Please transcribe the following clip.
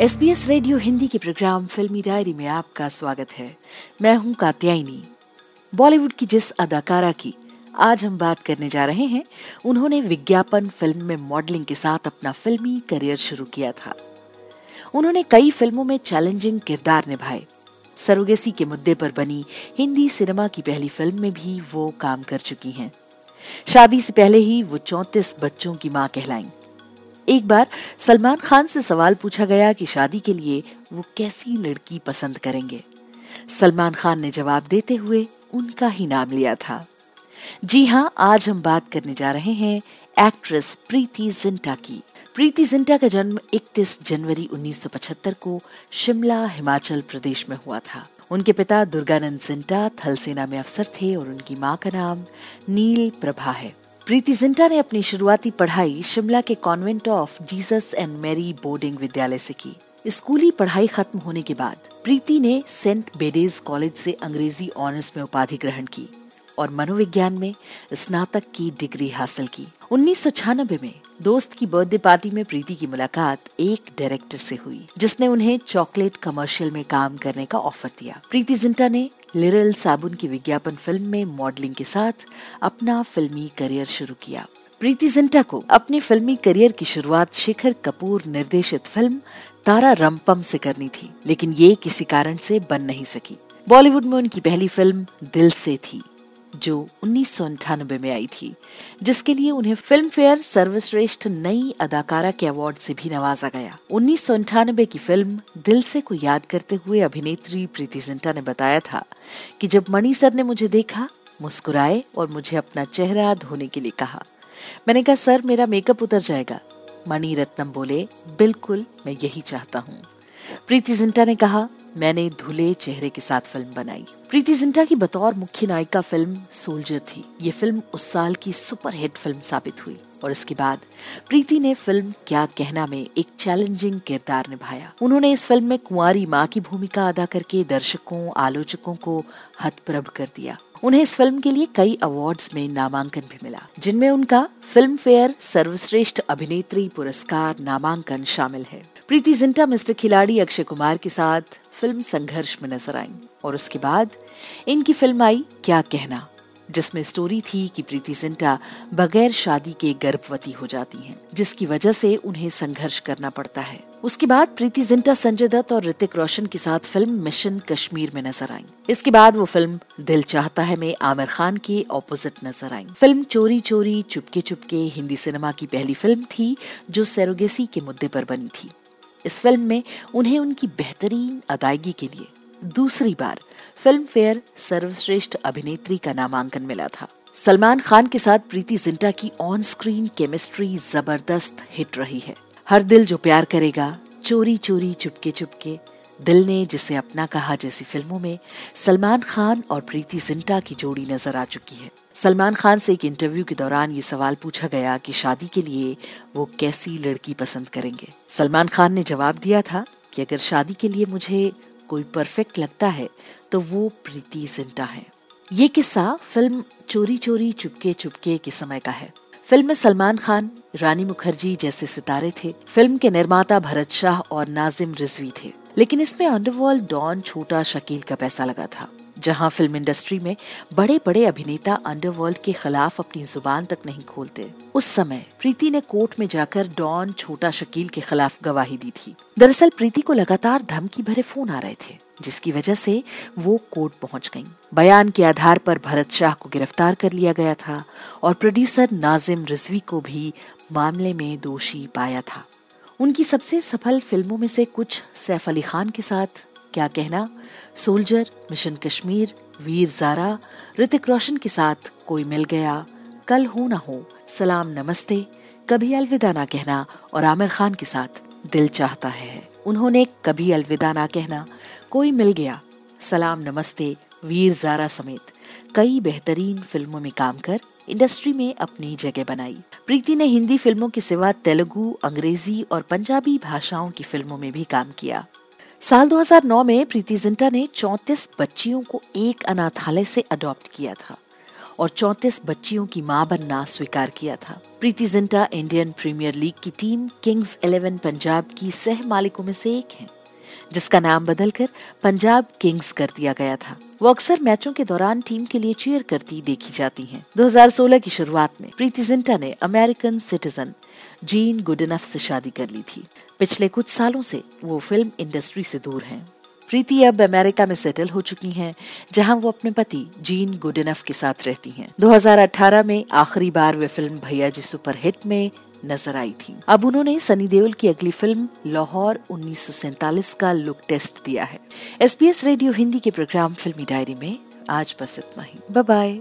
S B S radio Hindi के programme फिल्मी diary में आपका स्वागत है। मैं हूँ कात्यायनी। बॉलीवुड की जिस अदाकारा की आज हम बात करने जा रहे हैं, उन्होंने विज्ञापन फ़िल्म में मॉडलिंग के साथ अपना फिल्मी करियर शुरू किया था। उन्होंने कई फ़िल्मों में चैलेंजिंग किरदार निभाए। सरोगेसी के मुद्दे पर बनी हिंदी सिनेमा की पहली फ़िल्म में भी वो काम कर चुकी हैं। शादी से पहले ही वो चौंतीस बच्चों की माँ कहलाईं। एक बार सलमान खान से सवाल पूछा गया कि शादी के लिए वो कैसी लड़की पसंद करेंगे। सलमान खान ने जवाब देते हुए उनका ही नाम लिया था। जी हाँ आज हम बात करने जा रहे हैं एक्ट्रेस प्रीति जिंटा की। प्रीति जिंटा का जन्म 31 जनवरी 1975 को शिमला, हिमाचल प्रदेश में हुआ था। उनके पिता दुर्गानंद जिंटा थल सेना में अफसर थे और उनकी माँ का नाम नील प्रभा है। प्रीति जिंटा ने अपनी शुरुआती पढ़ाई शिमला के Convent of Jesus and Mary boarding विद्यालय से की। स्कूली पढ़ाई खत्म होने के बाद प्रीति ने सेंट बेडेज कॉलेज से अंग्रेज़ी ऑनर्स में उपाधि ग्रहण की और मनोविज्ञान में स्नातक की डिग्री हासिल की। उन्नीस सौ छियानबे में दोस्त की बर्थडे पार्टी में प्रीति की मुलाकात एक डायरेक्टर से हुई, जिसने उन्हें चॉकलेट कमर्शियल में काम करने का ऑफ़र दिया। प्रीति जिंटा ने लिरल साबुन की विज्ञापन फ़िल्म में मॉडलिंग के साथ अपना फिल्मी करियर शुरू किया। प्रीति जिंटा को अपने फिल्मी करियर की शुरुआत शेखर कपूर निर्देशित फ़िल्म तारा रंपम से करनी थी, लेकिन ये किसी कारण से बन नहीं सकी। बॉलीवुड में उनकी पहली फ़िल्म दिल से थी। जो उन्नीस में आई थी, जिसके लिए उन्हें फ़िल्म फेयर सर्वश्रेष्ठ नई अदाकारा के अवार्ड से भी नवाजा गया। उन्नीस की फ़िल्म दिल से को याद करते हुए अभिनेत्री प्रीति जिंटा ने बताया था कि जब मणि सर ने मुझे देखा, मुस्कुराए और मुझे अपना चेहरा धोने के लिए कहा, मैंने कहा, सर, मेरा मेकअप उतर जाएगा। मणि रत्नम बोले, बिल्कुल, मैं यही चाहता हूँ। प्रीति जिंटा ने कहा, मैंने धुले चेहरे के साथ फ़िल्म बनाई। प्रीति जिंटा की बतौर मुख्य नायिका फ़िल्म सोल्जर थी। ये फ़िल्म उस साल की सुपरहिट फ़िल्म साबित हुई और इसके बाद प्रीति ने फ़िल्म क्या कहना में एक चैलेंजिंग किरदार निभाया। उन्होंने इस फ़िल्म में कुंवारी माँ की भूमिका अदा करके दर्शकों, आलोचकों को हतप्रभ कर दिया। उन्हें इस फ़िल्म के लिए कई अवार्ड्स में नामांकन भी मिला, जिनमें उनका फ़िल्म फेयर सर्वश्रेष्ठ अभिनेत्री पुरस्कार नामांकन शामिल है। प्रीति जिंटा मिस्टर खिलाड़ी अक्षय कुमार के साथ फ़िल्म संघर्ष में नज़र आई। और उसके बाद इनकी फ़िल्म आई क्या कहना जिसमें स्टोरी थी कि प्रीति जिंटा बगैर शादी के गर्भवती हो जाती हैं, जिसकी वजह से उन्हें संघर्ष करना पड़ता है। उसके बाद प्रीति जिंटा संजय दत्त और ऋतिक रोशन के साथ फ़िल्म मिशन कश्मीर में नज़र आई। इसके बाद वो फ़िल्म दिल चाहता है में आमिर खान के ऑपोजिट नज़र आई। फ़िल्म चोरी चोरी चुपके चुपके हिंदी सिनेमा की पहली फ़िल्म थी जो सेरोगेसी के मुद्दे पर बनी थी। इस फ़िल्म में उन्हें उनकी बेहतरीन अदायगी के लिए दूसरी बार फ़िल्म फेयर सर्वश्रेष्ठ अभिनेत्री का नामांकन मिला था। सलमान खान के साथ प्रीति जिंटा की ऑन स्क्रीन केमिस्ट्री ज़बरदस्त हिट रही है। हर दिल जो प्यार करेगा चोरी चोरी चुपके चुपके दिल ने, जिसे अपना कहा जैसी फ़िल्मों में, सलमान खान और प्रीति जिंटा की जोड़ी नज़र आ चुकी है। सलमान खान से एक इंटरव्यू के दौरान ये सवाल पूछा गया कि शादी के लिए वो कैसी लड़की पसंद करेंगे? सलमान खान ने जवाब दिया था कि अगर शादी के लिए मुझे कोई परफेक्ट लगता है तो वो प्रीति जिंटा है। ये किस्सा फ़िल्म चोरी चोरी चुपके चुपके के समय का है। फ़िल्म में सलमान खान, रानी मुखर्जी जैसे सितारे थे। फ़िल्म के निर्माता भरत शाह और नाजिम रिजवी थे। लेकिन इसमें अंडरवर्ल्ड डॉन छोटा शकील का पैसा लगा था, जहाँ फ़िल्म इंडस्ट्री में बड़े बड़े अभिनेता अंडरवर्ल्ड के खिलाफ अपनी ज़ुबान तक नहीं खोलते। उस समय प्रीति ने कोर्ट में जाकर डॉन छोटा शकील के खिलाफ गवाही दी थी। दरअसल प्रीति को लगातार धमकी भरे फ़ोन आ रहे थे, जिसकी वजह से वो कोर्ट पहुँच गईं। बयान के आधार पर भरत शाह को गिरफ़्तार कर लिया गया था और प्रोड्यूसर नाजिम रिजवी को भी मामले में दोषी पाया था। उनकी सबसे सफल फ़िल्मों में से कुछ सैफ अली खान के साथ, क्या कहना? सोल्जर, मिशन कश्मीर, वीर जारा, ऋतिक रोशन के साथ कोई मिल गया। कल हो ना हो, सलाम, नमस्ते। कभी अलविदा ना कहना और आमिर खान के साथ दिल चाहता है। उन्होंने कभी अलविदा ना कहना, कोई मिल गया। सलाम, नमस्ते, वीर जारा समेत कई बेहतरीन फ़िल्मों में काम कर इंडस्ट्री में अपनी जगह बनाई। प्रीति ने हिंदी फ़िल्मों के सिवा तेलुगु, अंग्रेज़ी और पंजाबी भाषाओं की फ़िल्मों में भी काम किया। साल 2009 में प्रीति जिंटा ने 34 बच्चियों को एक अनाथालय से अडॉप्ट किया था और 34 बच्चियों की माँ बनना स्वीकार किया था। Preity Zinta Indian Premier League की टीम किंग्स इलेवन पंजाब की सह मालिकों में से एक है। जिसका नाम बदलकर पंजाब किंग्स कर दिया गया था वो अक्सर मैचों के दौरान टीम के लिए चीयर करती देखी जाती हैं। 2016 की शुरुआत में प्रीति जिंटा ने अमेरिकन सिटीजन जीन गुडनफ से शादी कर ली थी पिछले कुछ सालों से वो फ़िल्म इंडस्ट्री से दूर हैं। प्रीति अब अमेरिका में सेटल हो चुकी हैं, जहाँ वो अपने पति जीन गुडनफ के साथ रहती हैं। 2018 में आखिरी बार वे फ़िल्म भैया जी सुपर हिट में नज़र आई थी। अब उन्होंने सनी देओल की अगली फ़िल्म, लाहौर, उन्नीस का लुक टेस्ट दिया है। एसपीएस रेडियो हिंदी के प्रोग्राम फिल्मी डायरी में आज बस इतना ही। बाय